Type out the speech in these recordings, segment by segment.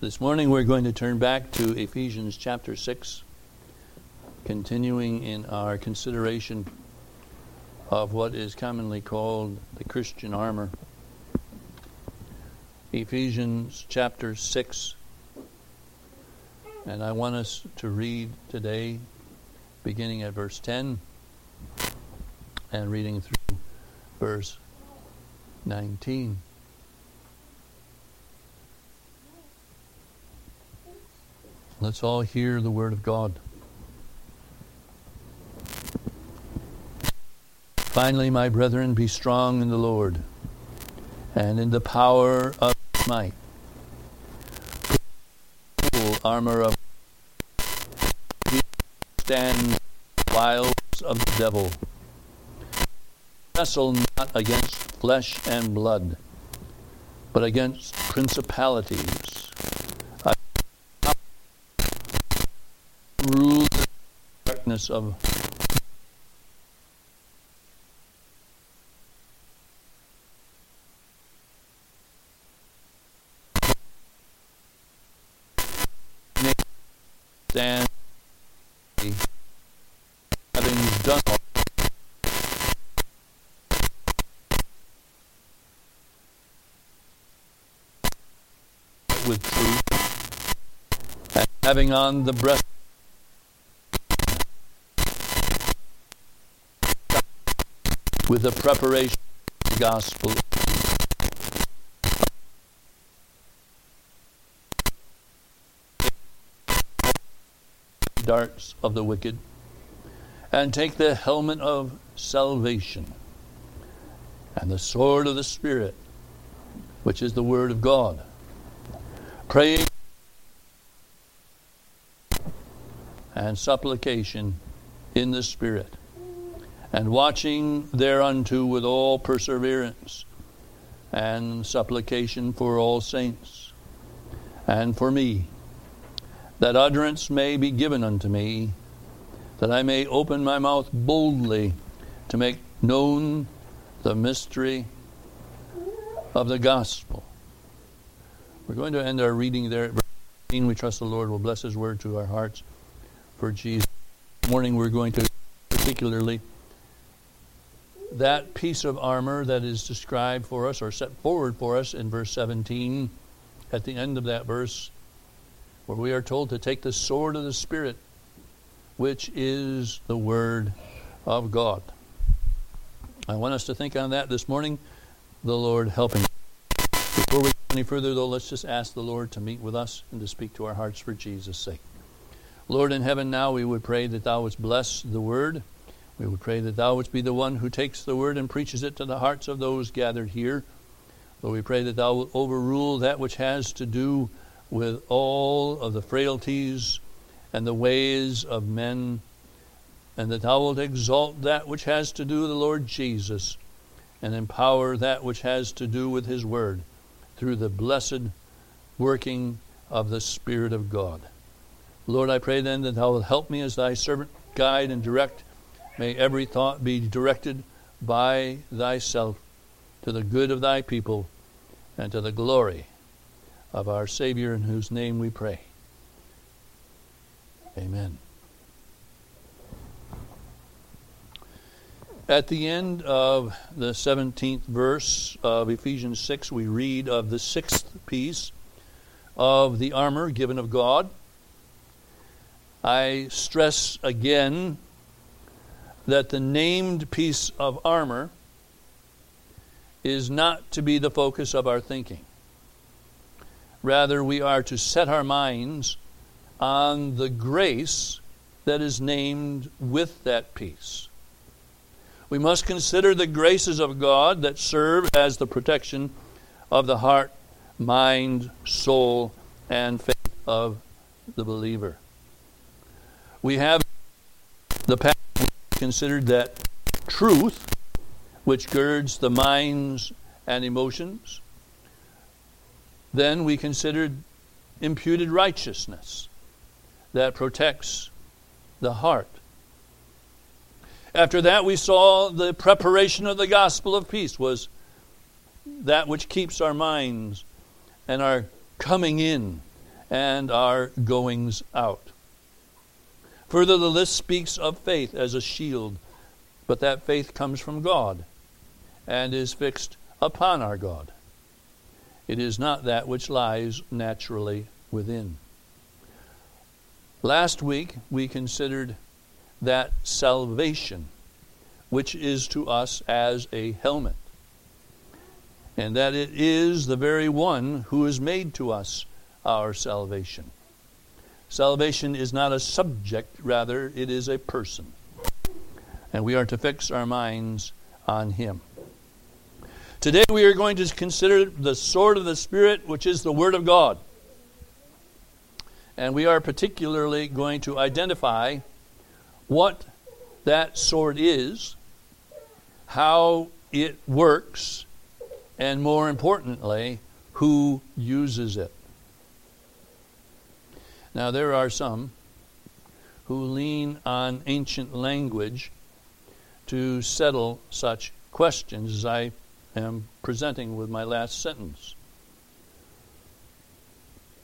This morning we're going to turn back to Ephesians chapter 6, continuing in our consideration of what is commonly called the Christian armor. Ephesians chapter 6, and I want us to read today, beginning at verse 10 and reading through verse 19. Let's all hear the word of God. Finally, my brethren, be strong in the Lord and in the power of his might. Full armor of stand wiles of the devil. Wrestle not against flesh and blood, but against principalities rule the darkness of having done with truth and having on the breast with the preparation of the gospel. Darts of the wicked, and take the helmet of salvation and the sword of the Spirit, which is the Word of God. Praying and supplication in the Spirit and watching thereunto with all perseverance and supplication for all saints and for me, that utterance may be given unto me, that I may open my mouth boldly to make known the mystery of the gospel. We're going to end our reading there at verse 18. We trust the Lord will bless His word to our hearts for Jesus. This morning we're going to particularly that piece of armor that is described for us or set forward for us in verse 17, at the end of that verse, where we are told to take the sword of the Spirit, which is the Word of God. I want us to think on that this morning, the Lord helping. Before we go any further, though, let's just ask the Lord to meet with us and to speak to our hearts for Jesus' sake. Lord in heaven, now we would pray that Thou wouldst bless the Word we would pray that Thou wouldst be the one who takes the word and preaches it to the hearts of those gathered here. Lord, we pray that Thou wilt overrule that which has to do with all of the frailties and the ways of men, and that Thou wilt exalt that which has to do with the Lord Jesus, and empower that which has to do with His Word through the blessed working of the Spirit of God. Lord, I pray then that Thou wilt help me as Thy servant, guide and direct May every thought be directed by thyself to the good of thy people and to the glory of our Savior, in whose name we pray. Amen. At the end of the 17th verse of Ephesians 6, we read of the sixth piece of the armor given of God. I stress again that the named piece of armor is not to be the focus of our thinking. Rather, we are to set our minds on the grace that is named with that piece. We must consider the graces of God that serve as the protection of the heart, mind, soul, and faith of the believer. We have the considered that truth, which girds the minds and emotions. Then we considered imputed righteousness that protects the heart. After that, we saw the preparation of the gospel of peace was that which keeps our minds and our coming in and our goings out. Further, the list speaks of faith as a shield, but that faith comes from God and is fixed upon our God. It is not that which lies naturally within. Last week we considered that salvation, which is to us as a helmet, and that it is the very one who is made to us our salvation. Salvation is not a subject, rather, it is a person. And we are to fix our minds on Him. Today we are going to consider the sword of the Spirit, which is the Word of God. And we are particularly going to identify what that sword is, how it works, and more importantly, who uses it. Now, there are some who lean on ancient language to settle such questions as I am presenting with my last sentence.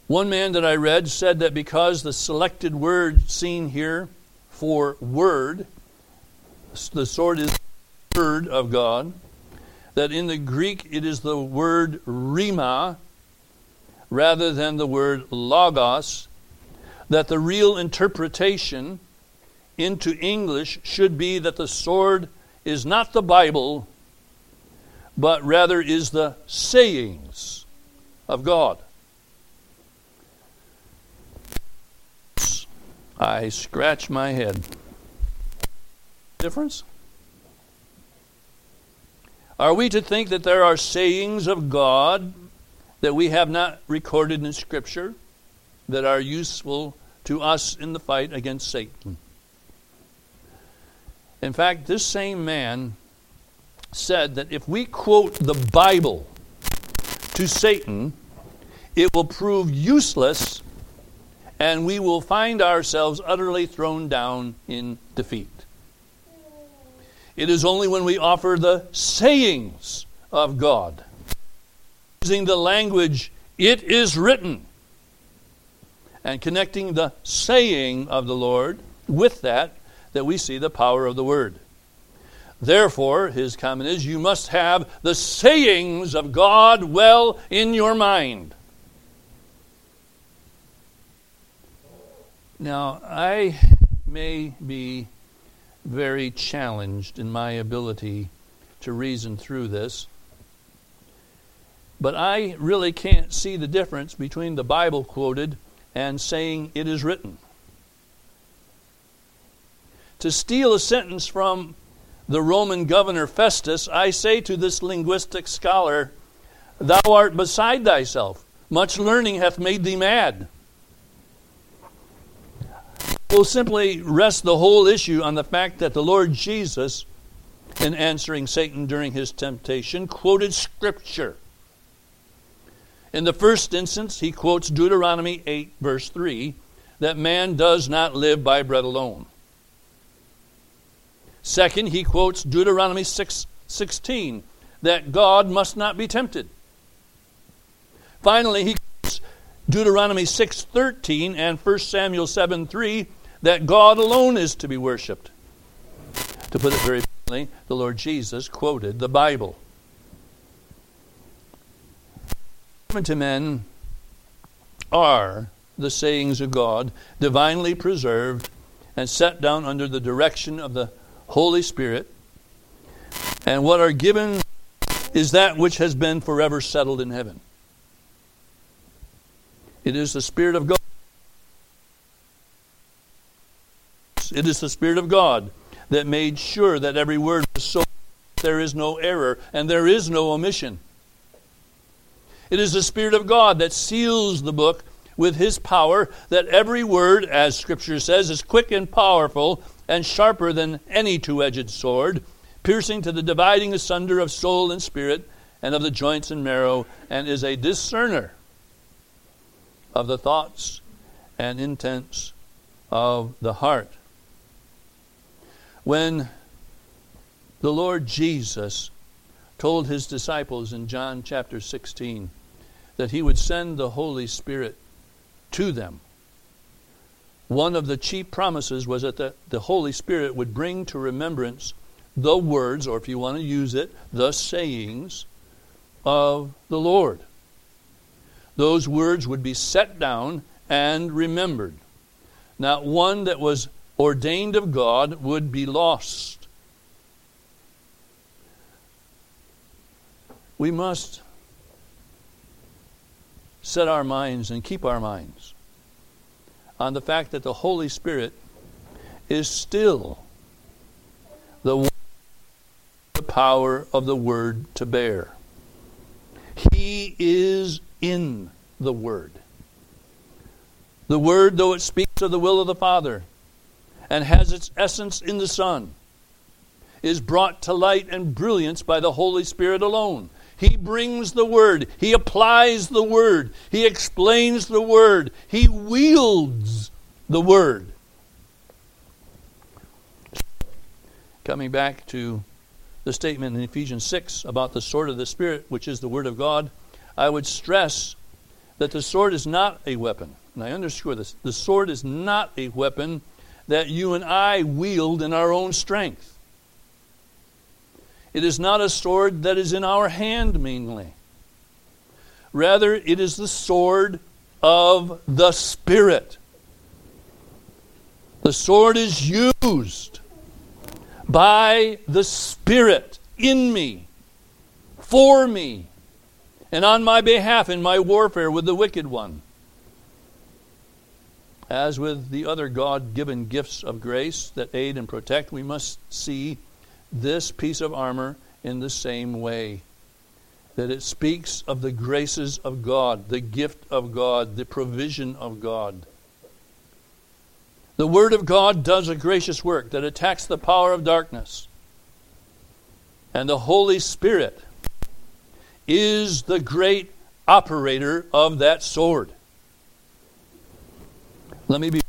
One man that I read said that because the selected word seen here for word, the sword is the word of God, that in the Greek it is the word rhema rather than the word logos, that the real interpretation into English should be that the sword is not the Bible, but rather is the sayings of God. I scratch my head. Difference? Are we to think that there are sayings of God that we have not recorded in Scripture that are useful to us in the fight against Satan? In fact, this same man said that if we quote the Bible to Satan, it will prove useless and we will find ourselves utterly thrown down in defeat. It is only when we offer the sayings of God, using the language, it is written, and connecting the saying of the Lord with that, that we see the power of the Word. Therefore, his comment is, you must have the sayings of God well in your mind. Now, I may be very challenged in my ability to reason through this, but I really can't see the difference between the Bible quoted and saying it is written. To steal a sentence from the Roman governor Festus, I say to this linguistic scholar, Thou art beside thyself. Much learning hath made thee mad will simply rest the whole issue on the fact that the Lord Jesus, in answering Satan during his temptation, quoted Scripture. In the first instance, he quotes Deuteronomy 8, verse 3, that man does not live by bread alone. Second, he quotes Deuteronomy 6, 16, that God must not be tempted. Finally, he quotes Deuteronomy 6:13 and 1 Samuel 7:3 that God alone is to be worshiped. To put it very plainly, the Lord Jesus quoted the Bible. Given to men are the sayings of God, divinely preserved and set down under the direction of the Holy Spirit. And what are given is that which has been forever settled in heaven. It is the Spirit of God It is the Spirit of God that made sure that every word was so there is no error and there is no omission. It is the Spirit of God that seals the book with His power, that every word, as Scripture says, is quick and powerful and sharper than any two edged sword, piercing to the dividing asunder of soul and spirit and of the joints and marrow, and is a discerner of the thoughts and intents of the heart. When the Lord Jesus told his disciples in John chapter 16 that he would send the Holy Spirit to them. One of the chief promises was that the, the Holy Spirit would bring to remembrance the words, or if you want to use it, the sayings of the Lord. Those words would be set down and remembered. Not one that was ordained of God would be lost. We must set our minds and keep our minds on the fact that the Holy Spirit is still the the power of the Word to bear. He is in the Word. The Word, though it speaks of the will of the Father and has its essence in the Son, is brought to light and brilliance by the Holy Spirit alone. He brings the Word, He applies the Word, He explains the Word, He wields the Word. Coming back to the statement in Ephesians 6 about the sword of the Spirit, which is the Word of God, I would stress that the sword is not a weapon. And I underscore this the sword is not a weapon that you and I wield in our own strength. It is not a sword that is in our hand mainly. Rather, it is the sword of the Spirit. The sword is used by the Spirit in me, for me, and on my behalf in my warfare with the wicked one. As with the other God given gifts of grace that aid and protect, we must see this piece of armor in the same way. That it speaks of the graces of God, the gift of God, the provision of God. The Word of God does a gracious work that attacks the power of darkness. And the Holy Spirit is the great operator of that sword. Let me be.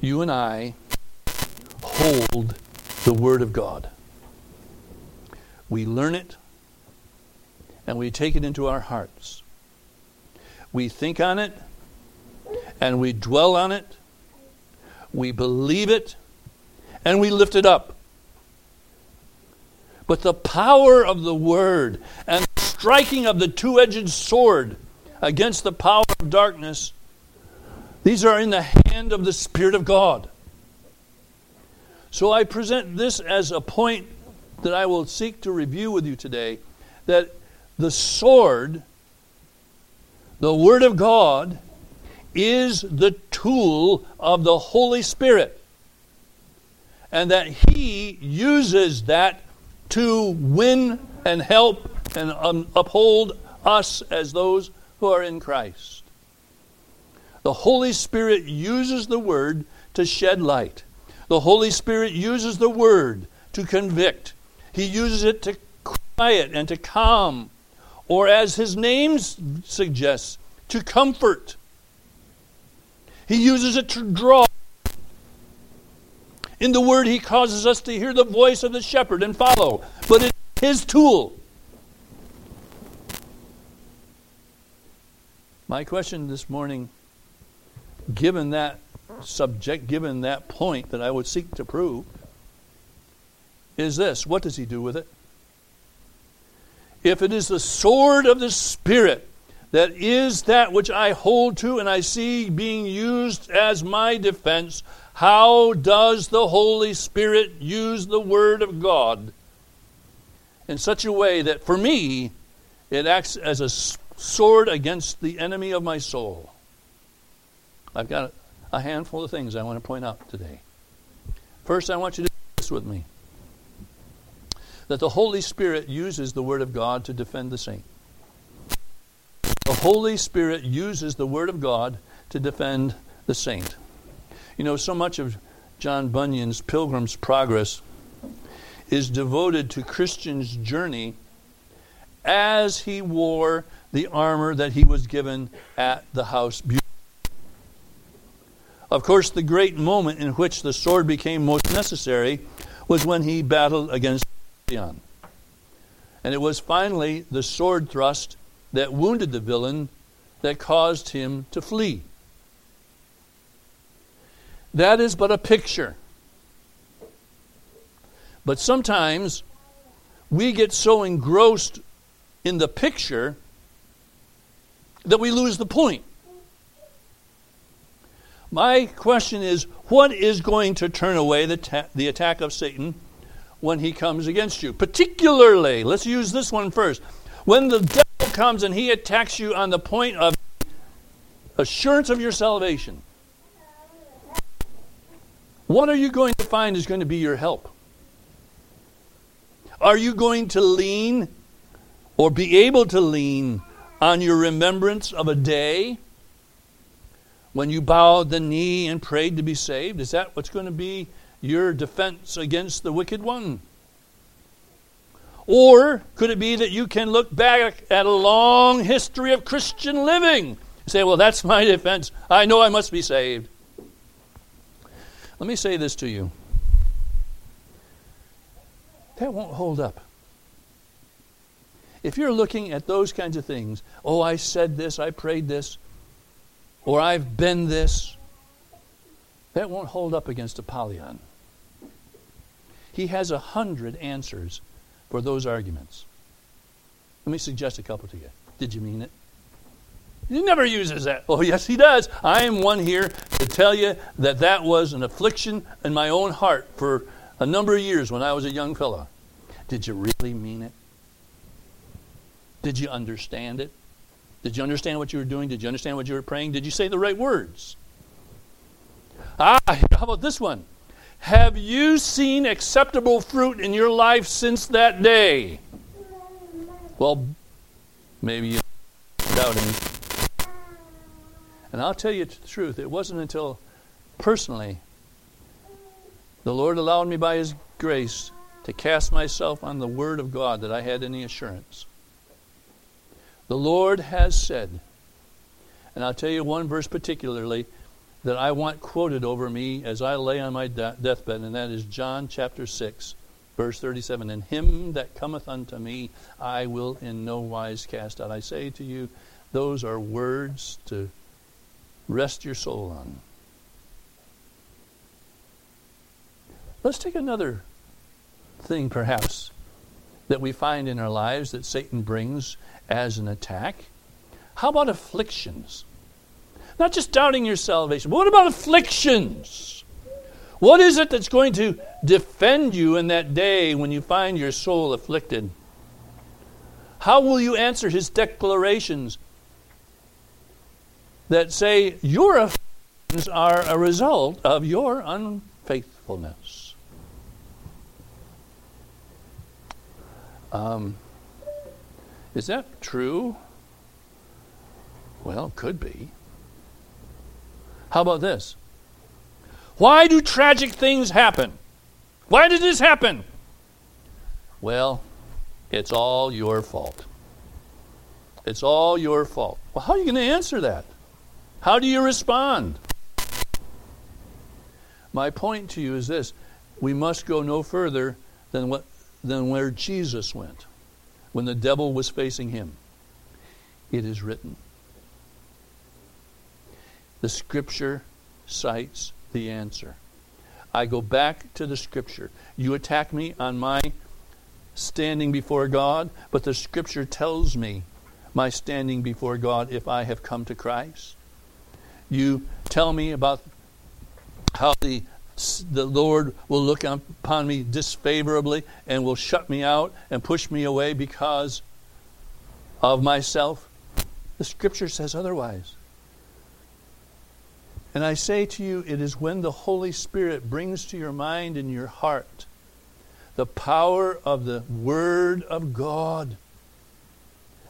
You and I hold the Word of God. We learn it and we take it into our hearts. We think on it and we dwell on it. We believe it and we lift it up. But the power of the Word and the striking of the two edged sword against the power of darkness, these are in the hand of the Spirit of God. So I present this as a point that I will seek to review with you today that the sword, the Word of God, is the tool of the Holy Spirit. And that He uses that to win and help and um, uphold us as those who are in Christ. The Holy Spirit uses the Word to shed light. The Holy Spirit uses the Word to convict, He uses it to quiet and to calm, or as His name suggests, to comfort. He uses it to draw. In the Word, He causes us to hear the voice of the shepherd and follow, but it's His tool. My question this morning, given that subject, given that point that I would seek to prove, is this what does he do with it? If it is the sword of the Spirit that is that which I hold to and I see being used as my defense, how does the Holy Spirit use the Word of God in such a way that for me it acts as a sword against the enemy of my soul? I've got a handful of things I want to point out today. First, I want you to do this with me that the Holy Spirit uses the Word of God to defend the saint. The Holy Spirit uses the Word of God to defend the saint. You know, so much of John Bunyan's Pilgrim's Progress is devoted to Christian's journey as he wore the armor that he was given at the house. Of course, the great moment in which the sword became most necessary was when he battled against Apollyon. And it was finally the sword thrust that wounded the villain that caused him to flee. That is but a picture. But sometimes we get so engrossed in the picture that we lose the point. My question is what is going to turn away the, ta- the attack of Satan when he comes against you? Particularly, let's use this one first. When the devil comes and he attacks you on the point of assurance of your salvation, what are you going to find is going to be your help? Are you going to lean or be able to lean on your remembrance of a day when you bowed the knee and prayed to be saved? Is that what's going to be your defense against the wicked one? Or could it be that you can look back at a long history of Christian living and say, well, that's my defense. I know I must be saved. Let me say this to you that won't hold up. If you're looking at those kinds of things, oh, I said this, I prayed this, or I've been this, that won't hold up against Apollyon. He has a hundred answers for those arguments. Let me suggest a couple to you. Did you mean it? He never uses that. Oh, yes, he does. I am one here to tell you that that was an affliction in my own heart for a number of years when I was a young fellow. Did you really mean it? Did you understand it? Did you understand what you were doing? Did you understand what you were praying? Did you say the right words? Ah, how about this one? Have you seen acceptable fruit in your life since that day? Well, maybe you're doubting. And I'll tell you the truth, it wasn't until personally the Lord allowed me by His grace to cast myself on the Word of God that I had any assurance. The Lord has said, and I'll tell you one verse particularly that I want quoted over me as I lay on my deathbed, and that is John chapter 6, verse 37. And him that cometh unto me, I will in no wise cast out. I say to you, those are words to rest your soul on. Let's take another thing, perhaps, that we find in our lives that Satan brings as an attack. How about afflictions? Not just doubting your salvation, but what about afflictions? What is it that's going to defend you in that day when you find your soul afflicted? How will you answer his declarations that say your afflictions are a result of your unfaithfulness? Um, is that true? Well, could be. How about this? Why do tragic things happen? Why did this happen? Well, it's all your fault. It's all your fault. Well, how are you going to answer that? How do you respond? My point to you is this we must go no further than, what, than where Jesus went when the devil was facing him. It is written. The scripture cites the answer. I go back to the scripture. You attack me on my standing before God, but the scripture tells me my standing before God if I have come to Christ. You tell me about how the the Lord will look upon me disfavorably and will shut me out and push me away because of myself. The scripture says otherwise. And I say to you, it is when the Holy Spirit brings to your mind and your heart the power of the Word of God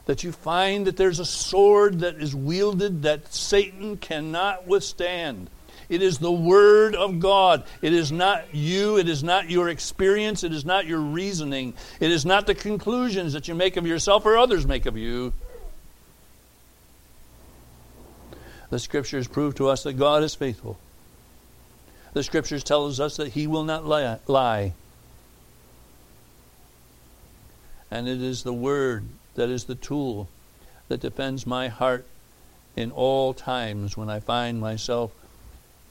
that you find that there's a sword that is wielded that Satan cannot withstand. It is the Word of God. It is not you. It is not your experience. It is not your reasoning. It is not the conclusions that you make of yourself or others make of you. The Scriptures prove to us that God is faithful. The Scriptures tell us that He will not lie. And it is the Word that is the tool that defends my heart in all times when I find myself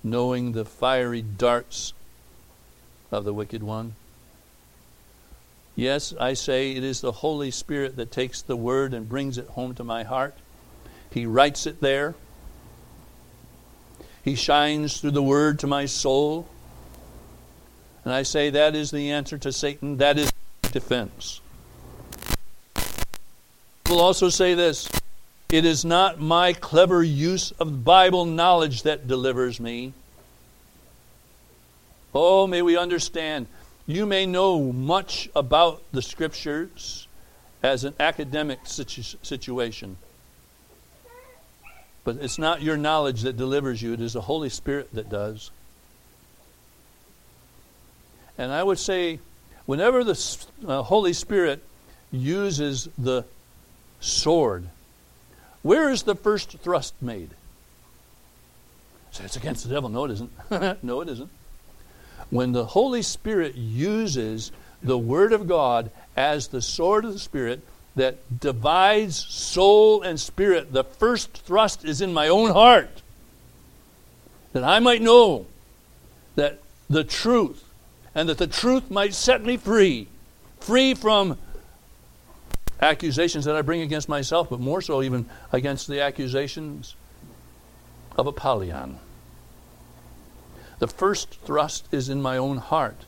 knowing the fiery darts of the wicked one. Yes, I say it is the Holy Spirit that takes the word and brings it home to my heart. He writes it there. He shines through the word to my soul. And I say that is the answer to Satan. That is defense. We'll also say this it is not my clever use of Bible knowledge that delivers me. Oh, may we understand. You may know much about the Scriptures as an academic situ- situation. But it's not your knowledge that delivers you, it is the Holy Spirit that does. And I would say, whenever the uh, Holy Spirit uses the sword, where is the first thrust made? Say, it's against the devil. No, it isn't. no, it isn't. When the Holy Spirit uses the Word of God as the sword of the Spirit that divides soul and spirit, the first thrust is in my own heart. That I might know that the truth, and that the truth might set me free, free from accusations that I bring against myself, but more so even against the accusations of Apollyon. The first thrust is in my own heart.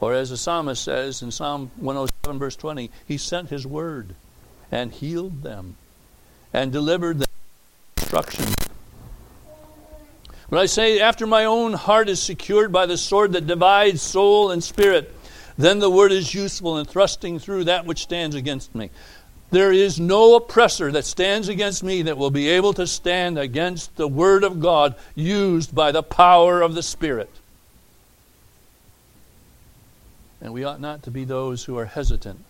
Or as the psalmist says in Psalm 107, verse 20, he sent his word and healed them and delivered them instruction. When I say, after my own heart is secured by the sword that divides soul and spirit, then the word is useful in thrusting through that which stands against me. There is no oppressor that stands against me that will be able to stand against the word of God used by the power of the Spirit. And we ought not to be those who are hesitant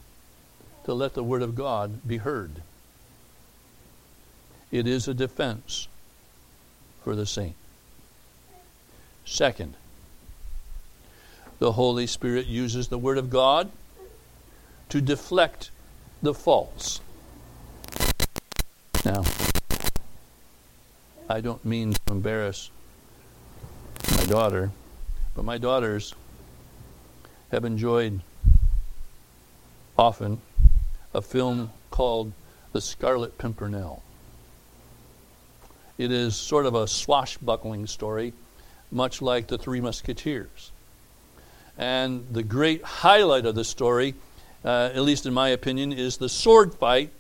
to let the word of God be heard. It is a defense for the saint. Second, the Holy Spirit uses the Word of God to deflect the false. Now, I don't mean to embarrass my daughter, but my daughters have enjoyed often a film called The Scarlet Pimpernel. It is sort of a swashbuckling story, much like The Three Musketeers. And the great highlight of the story, uh, at least in my opinion, is the sword fight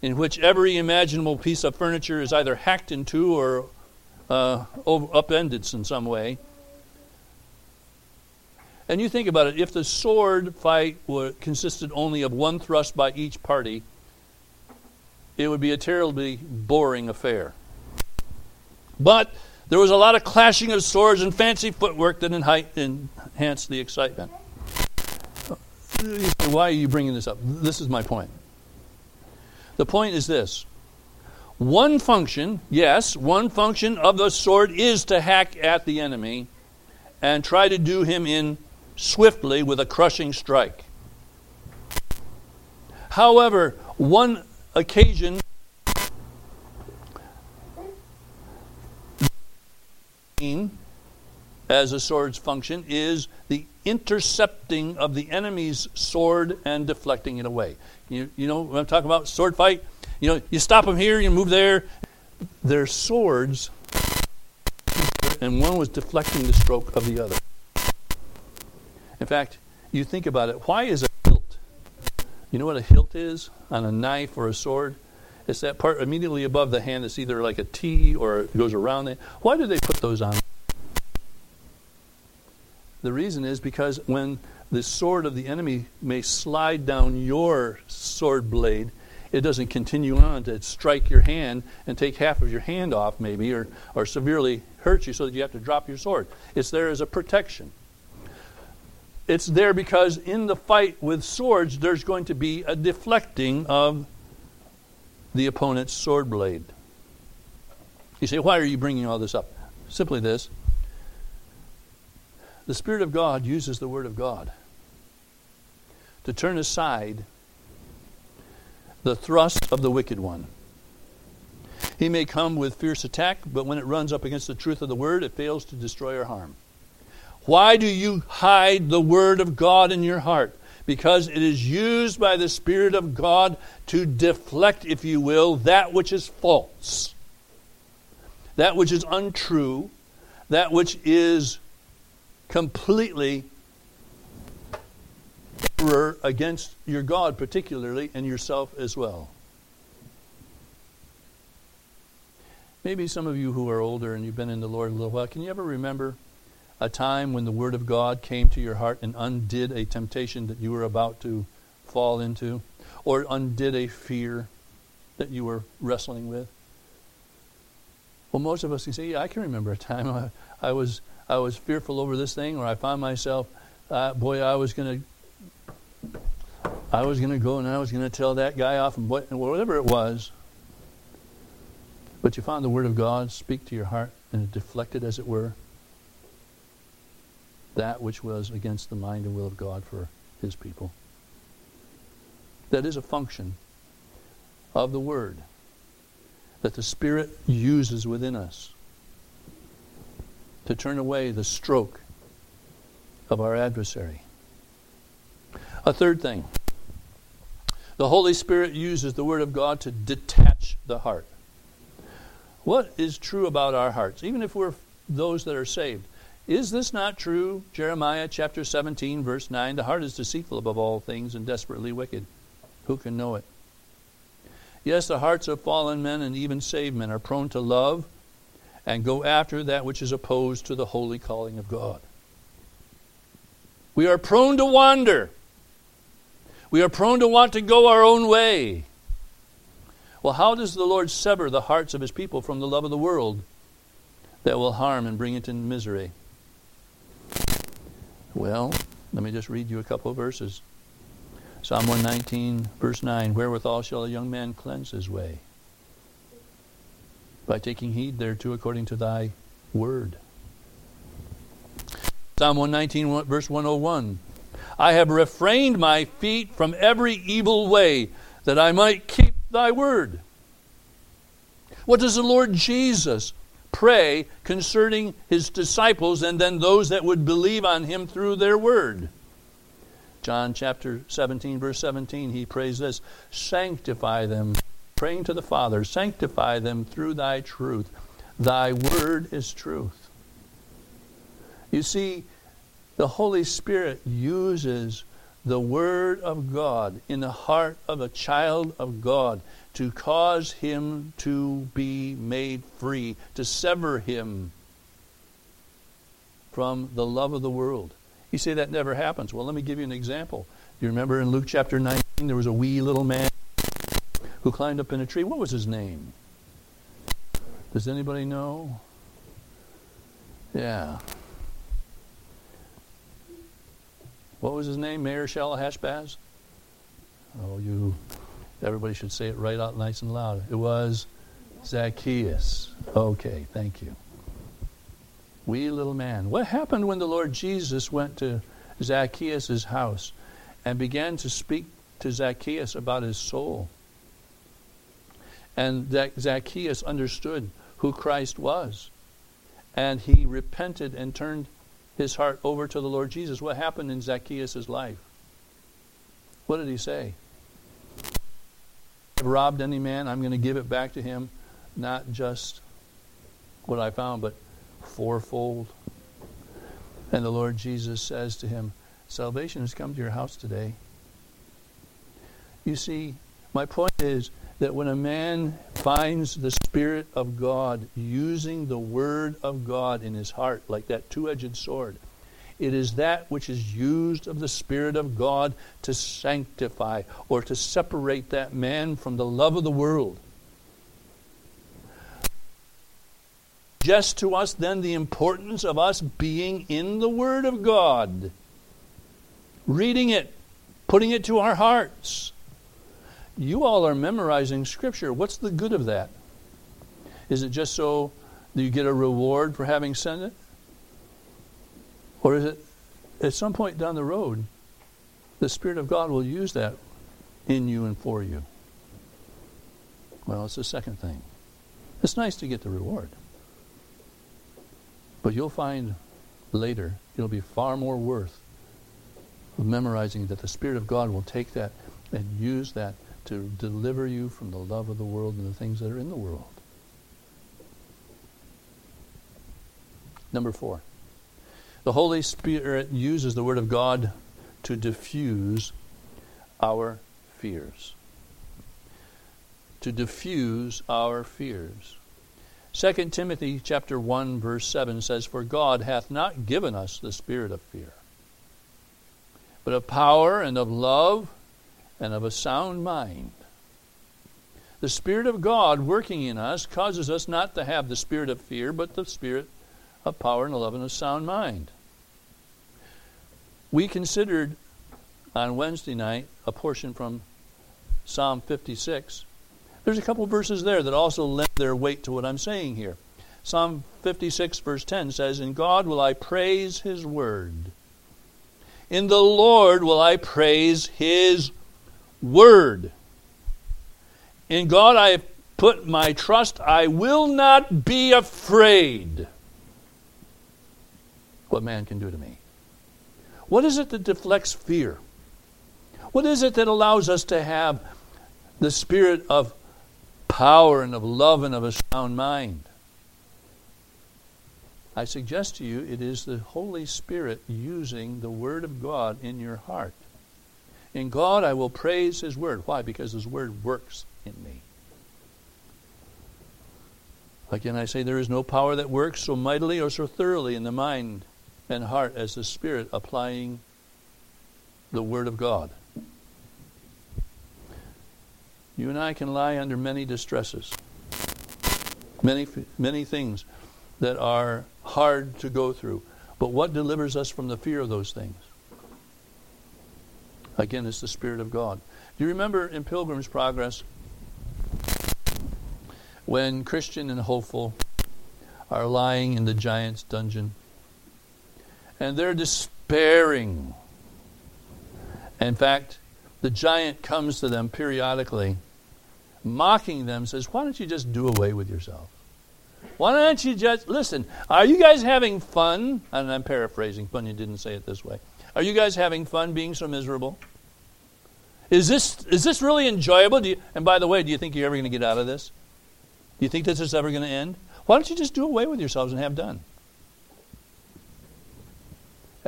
in which every imaginable piece of furniture is either hacked in two or uh, upended in some way. And you think about it if the sword fight were, consisted only of one thrust by each party, it would be a terribly boring affair. But there was a lot of clashing of swords and fancy footwork that enhanced the excitement. Why are you bringing this up? This is my point. The point is this one function, yes, one function of the sword is to hack at the enemy and try to do him in swiftly with a crushing strike. However, one occasion as a sword's function is the intercepting of the enemy's sword and deflecting it away. You, you know when I'm talking about sword fight? You know, you stop them here, you move there. They're swords, and one was deflecting the stroke of the other. In fact, you think about it, why is a hilt? You know what a hilt is on a knife or a sword? It's that part immediately above the hand that's either like a T or it goes around it. Why do they put those on? The reason is because when the sword of the enemy may slide down your sword blade, it doesn't continue on to strike your hand and take half of your hand off, maybe, or, or severely hurt you so that you have to drop your sword. It's there as a protection. It's there because in the fight with swords, there's going to be a deflecting of the opponent's sword blade. You say, why are you bringing all this up? Simply this the Spirit of God uses the Word of God to turn aside the thrust of the wicked one. He may come with fierce attack, but when it runs up against the truth of the word, it fails to destroy or harm. Why do you hide the word of God in your heart? Because it is used by the Spirit of God to deflect, if you will, that which is false, that which is untrue, that which is completely error against your God, particularly, and yourself as well. Maybe some of you who are older and you've been in the Lord a little while, can you ever remember a time when the Word of God came to your heart and undid a temptation that you were about to fall into? Or undid a fear that you were wrestling with? Well, most of us can say, yeah, I can remember a time I, I was I was fearful over this thing, or I found myself, uh, boy, I was going to, I was going to go and I was going to tell that guy off, and whatever it was. But you found the Word of God speak to your heart, and it deflected, as it were, that which was against the mind and will of God for His people. That is a function of the Word that the Spirit uses within us to turn away the stroke of our adversary. A third thing the Holy Spirit uses the Word of God to detach the heart. What is true about our hearts, even if we're those that are saved? Is this not true? Jeremiah chapter 17, verse 9 The heart is deceitful above all things and desperately wicked. Who can know it? Yes, the hearts of fallen men and even saved men are prone to love and go after that which is opposed to the holy calling of God. We are prone to wander. We are prone to want to go our own way. Well, how does the Lord sever the hearts of his people from the love of the world that will harm and bring it into misery? Well, let me just read you a couple of verses. Psalm 119, verse 9 Wherewithal shall a young man cleanse his way? by taking heed thereto according to thy word. Psalm 119, verse 101. I have refrained my feet from every evil way that I might keep thy word. What does the Lord Jesus pray concerning his disciples and then those that would believe on him through their word? John chapter 17, verse 17, he prays this Sanctify them praying to the Father, sanctify them through thy truth. Thy word is truth. You see, the Holy Spirit uses the Word of God in the heart of a child of God to cause him to be made free, to sever him from the love of the world. You say that never happens. Well, let me give you an example. Do you remember in Luke chapter 19, there was a wee little man who climbed up in a tree. What was his name? Does anybody know? Yeah. What was his name? Maher-shalal-hash-baz? Oh, you. Everybody should say it right out nice and loud. It was Zacchaeus. Okay, thank you. Wee little man. What happened when the Lord Jesus went to Zacchaeus' house and began to speak to Zacchaeus about his soul? And Zacchaeus understood who Christ was. And he repented and turned his heart over to the Lord Jesus. What happened in Zacchaeus' life? What did he say? I've robbed any man, I'm going to give it back to him, not just what I found, but fourfold. And the Lord Jesus says to him, Salvation has come to your house today. You see, my point is that when a man finds the Spirit of God using the Word of God in his heart, like that two edged sword, it is that which is used of the Spirit of God to sanctify or to separate that man from the love of the world. Just to us, then, the importance of us being in the Word of God, reading it, putting it to our hearts you all are memorizing Scripture. What's the good of that? Is it just so you get a reward for having sent it? Or is it at some point down the road, the Spirit of God will use that in you and for you? Well, it's the second thing. It's nice to get the reward. But you'll find later it'll be far more worth memorizing that the Spirit of God will take that and use that to deliver you from the love of the world and the things that are in the world. Number four, the Holy Spirit uses the Word of God to diffuse our fears. To diffuse our fears. 2 Timothy chapter 1 verse 7 says for God hath not given us the spirit of fear but of power and of love and of a sound mind. The Spirit of God working in us causes us not to have the spirit of fear, but the spirit of power and love and a sound mind. We considered on Wednesday night a portion from Psalm 56. There's a couple verses there that also lend their weight to what I'm saying here. Psalm 56, verse 10 says, In God will I praise his word. In the Lord will I praise his word. In God I put my trust. I will not be afraid what man can do to me. What is it that deflects fear? What is it that allows us to have the spirit of power and of love and of a sound mind? I suggest to you it is the Holy Spirit using the Word of God in your heart. In God I will praise His Word. Why? Because His Word works in me. Again, I say there is no power that works so mightily or so thoroughly in the mind and heart as the Spirit applying the Word of God. You and I can lie under many distresses, many, many things that are hard to go through. But what delivers us from the fear of those things? Again, it's the Spirit of God. Do you remember in Pilgrim's Progress when Christian and Hopeful are lying in the giant's dungeon and they're despairing? In fact, the giant comes to them periodically, mocking them, says, Why don't you just do away with yourself? Why don't you just listen? Are you guys having fun? And I'm paraphrasing. Bunyan didn't say it this way. Are you guys having fun being so miserable? Is this is this really enjoyable? You, and by the way, do you think you're ever going to get out of this? Do you think this is ever going to end? Why don't you just do away with yourselves and have done?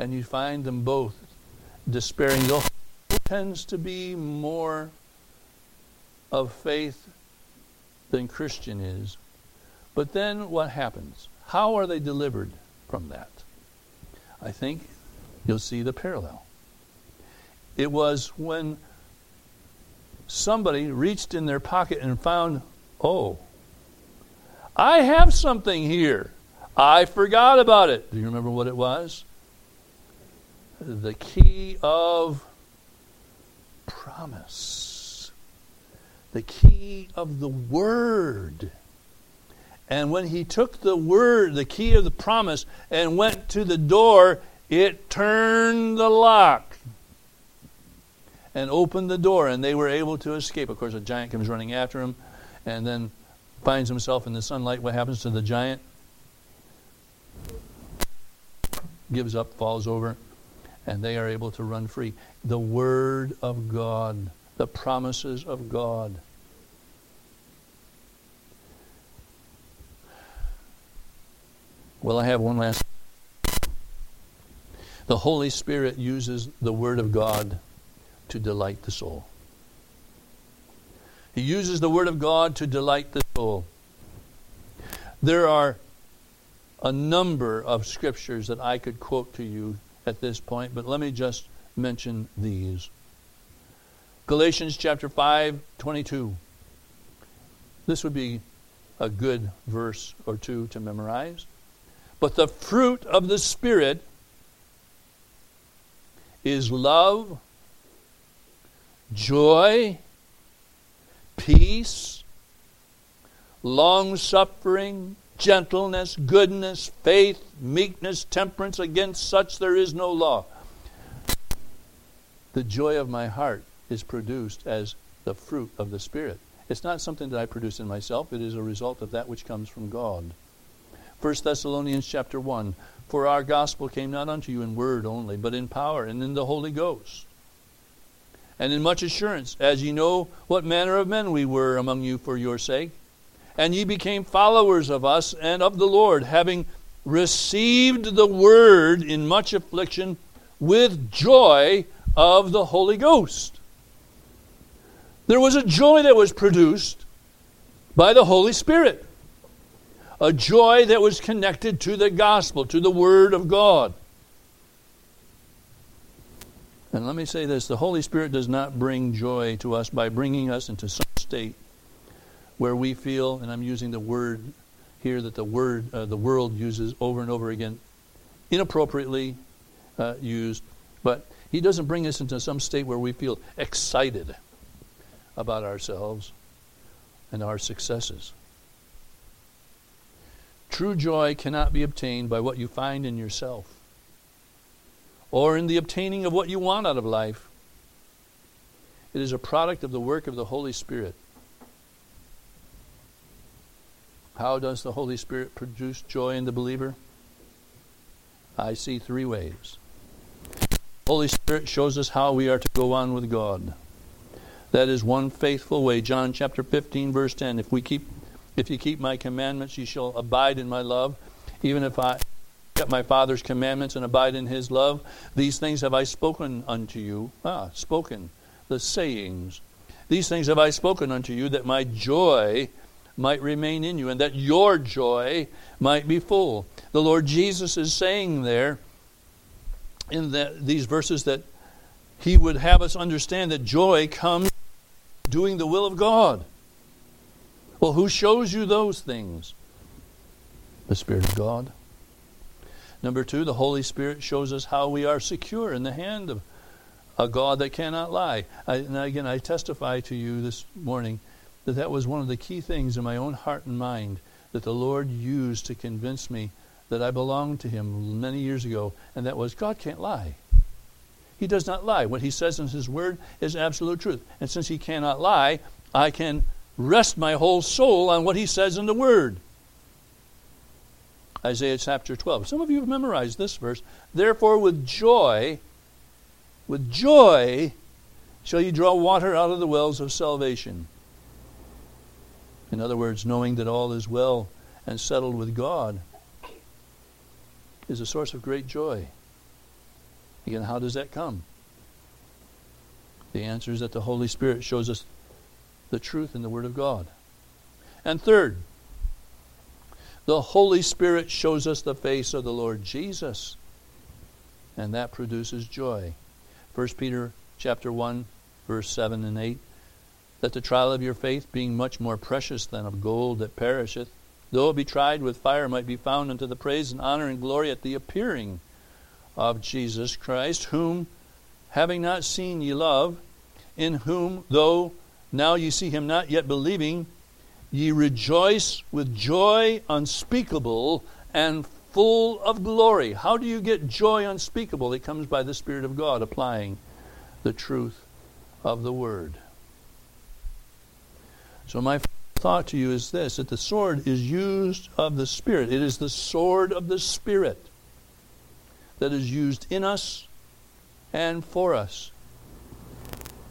And you find them both despairing. The tends to be more of faith than Christian is. But then what happens? How are they delivered from that? I think you'll see the parallel. It was when somebody reached in their pocket and found, oh, I have something here. I forgot about it. Do you remember what it was? The key of promise. The key of the word. And when he took the word, the key of the promise, and went to the door, it turned the lock and opened the door, and they were able to escape. Of course, a giant comes running after him and then finds himself in the sunlight. What happens to the giant? Gives up, falls over, and they are able to run free. The Word of God, the promises of God. Well, I have one last. The Holy Spirit uses the Word of God to delight the soul. He uses the Word of God to delight the soul. There are a number of scriptures that I could quote to you at this point, but let me just mention these. Galatians chapter 5, 22. This would be a good verse or two to memorize. But the fruit of the Spirit is love, joy, peace, long suffering, gentleness, goodness, faith, meekness, temperance. Against such there is no law. The joy of my heart is produced as the fruit of the Spirit. It's not something that I produce in myself, it is a result of that which comes from God. 1 Thessalonians chapter 1 For our gospel came not unto you in word only, but in power and in the Holy Ghost, and in much assurance, as ye know what manner of men we were among you for your sake. And ye became followers of us and of the Lord, having received the word in much affliction with joy of the Holy Ghost. There was a joy that was produced by the Holy Spirit, a joy that was connected to the gospel, to the Word of God. And let me say this the Holy Spirit does not bring joy to us by bringing us into some state where we feel, and I'm using the word here that the word uh, the world uses over and over again, inappropriately uh, used, but He doesn't bring us into some state where we feel excited about ourselves and our successes. True joy cannot be obtained by what you find in yourself or in the obtaining of what you want out of life. It is a product of the work of the Holy Spirit. How does the Holy Spirit produce joy in the believer? I see three ways. Holy Spirit shows us how we are to go on with God. That is one faithful way. John chapter 15 verse 10. If we keep if you keep my commandments, you shall abide in my love, even if I kept my Father's commandments and abide in his love. These things have I spoken unto you. Ah, spoken. The sayings. These things have I spoken unto you that my joy might remain in you and that your joy might be full. The Lord Jesus is saying there in the, these verses that he would have us understand that joy comes doing the will of God. Well, who shows you those things? The Spirit of God. Number two, the Holy Spirit shows us how we are secure in the hand of a God that cannot lie. I, and again, I testify to you this morning that that was one of the key things in my own heart and mind that the Lord used to convince me that I belonged to Him many years ago, and that was God can't lie. He does not lie. What he says in his word is absolute truth. And since he cannot lie, I can rest my whole soul on what he says in the word. Isaiah chapter 12. Some of you have memorized this verse. Therefore, with joy, with joy, shall you draw water out of the wells of salvation. In other words, knowing that all is well and settled with God is a source of great joy. Again, how does that come? The answer is that the Holy Spirit shows us the truth in the Word of God. And third, the Holy Spirit shows us the face of the Lord Jesus, and that produces joy. 1 Peter chapter 1, verse 7 and 8 that the trial of your faith, being much more precious than of gold that perisheth, though it be tried with fire, might be found unto the praise and honor and glory at the appearing of Jesus Christ, whom, having not seen, ye love, in whom, though now ye see him not yet believing, ye rejoice with joy unspeakable and full of glory. How do you get joy unspeakable? It comes by the Spirit of God applying the truth of the Word. So, my thought to you is this that the sword is used of the Spirit, it is the sword of the Spirit that is used in us and for us.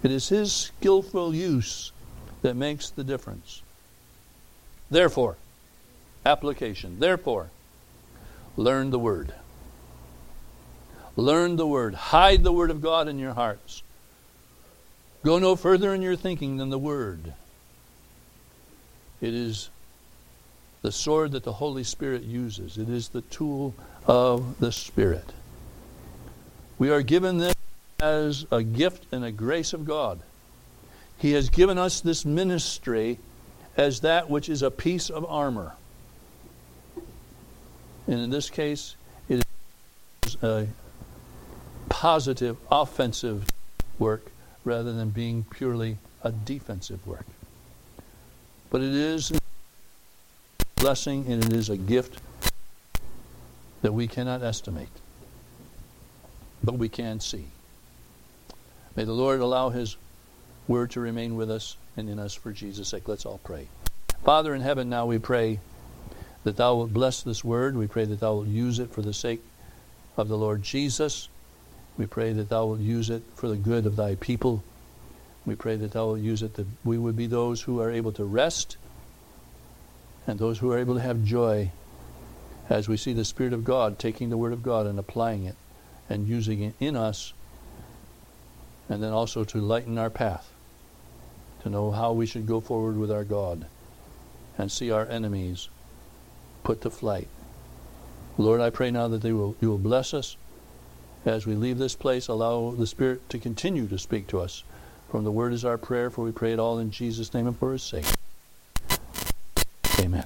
It is His skillful use that makes the difference. Therefore, application. Therefore, learn the Word. Learn the Word. Hide the Word of God in your hearts. Go no further in your thinking than the Word. It is the sword that the Holy Spirit uses, it is the tool of the Spirit. We are given this as a gift and a grace of God. He has given us this ministry as that which is a piece of armor. And in this case, it is a positive, offensive work rather than being purely a defensive work. But it is a blessing and it is a gift that we cannot estimate but we can see. May the Lord allow His word to remain with us and in us for Jesus' sake. Let's all pray. Father in heaven, now we pray that thou wilt bless this word. We pray that thou wilt use it for the sake of the Lord Jesus. We pray that thou wilt use it for the good of thy people. We pray that thou wilt use it that we would be those who are able to rest and those who are able to have joy as we see the Spirit of God taking the Word of God and applying it and using it in us, and then also to lighten our path, to know how we should go forward with our God and see our enemies put to flight. Lord, I pray now that they will, you will bless us as we leave this place. Allow the Spirit to continue to speak to us. From the Word is our prayer, for we pray it all in Jesus' name and for His sake. Amen.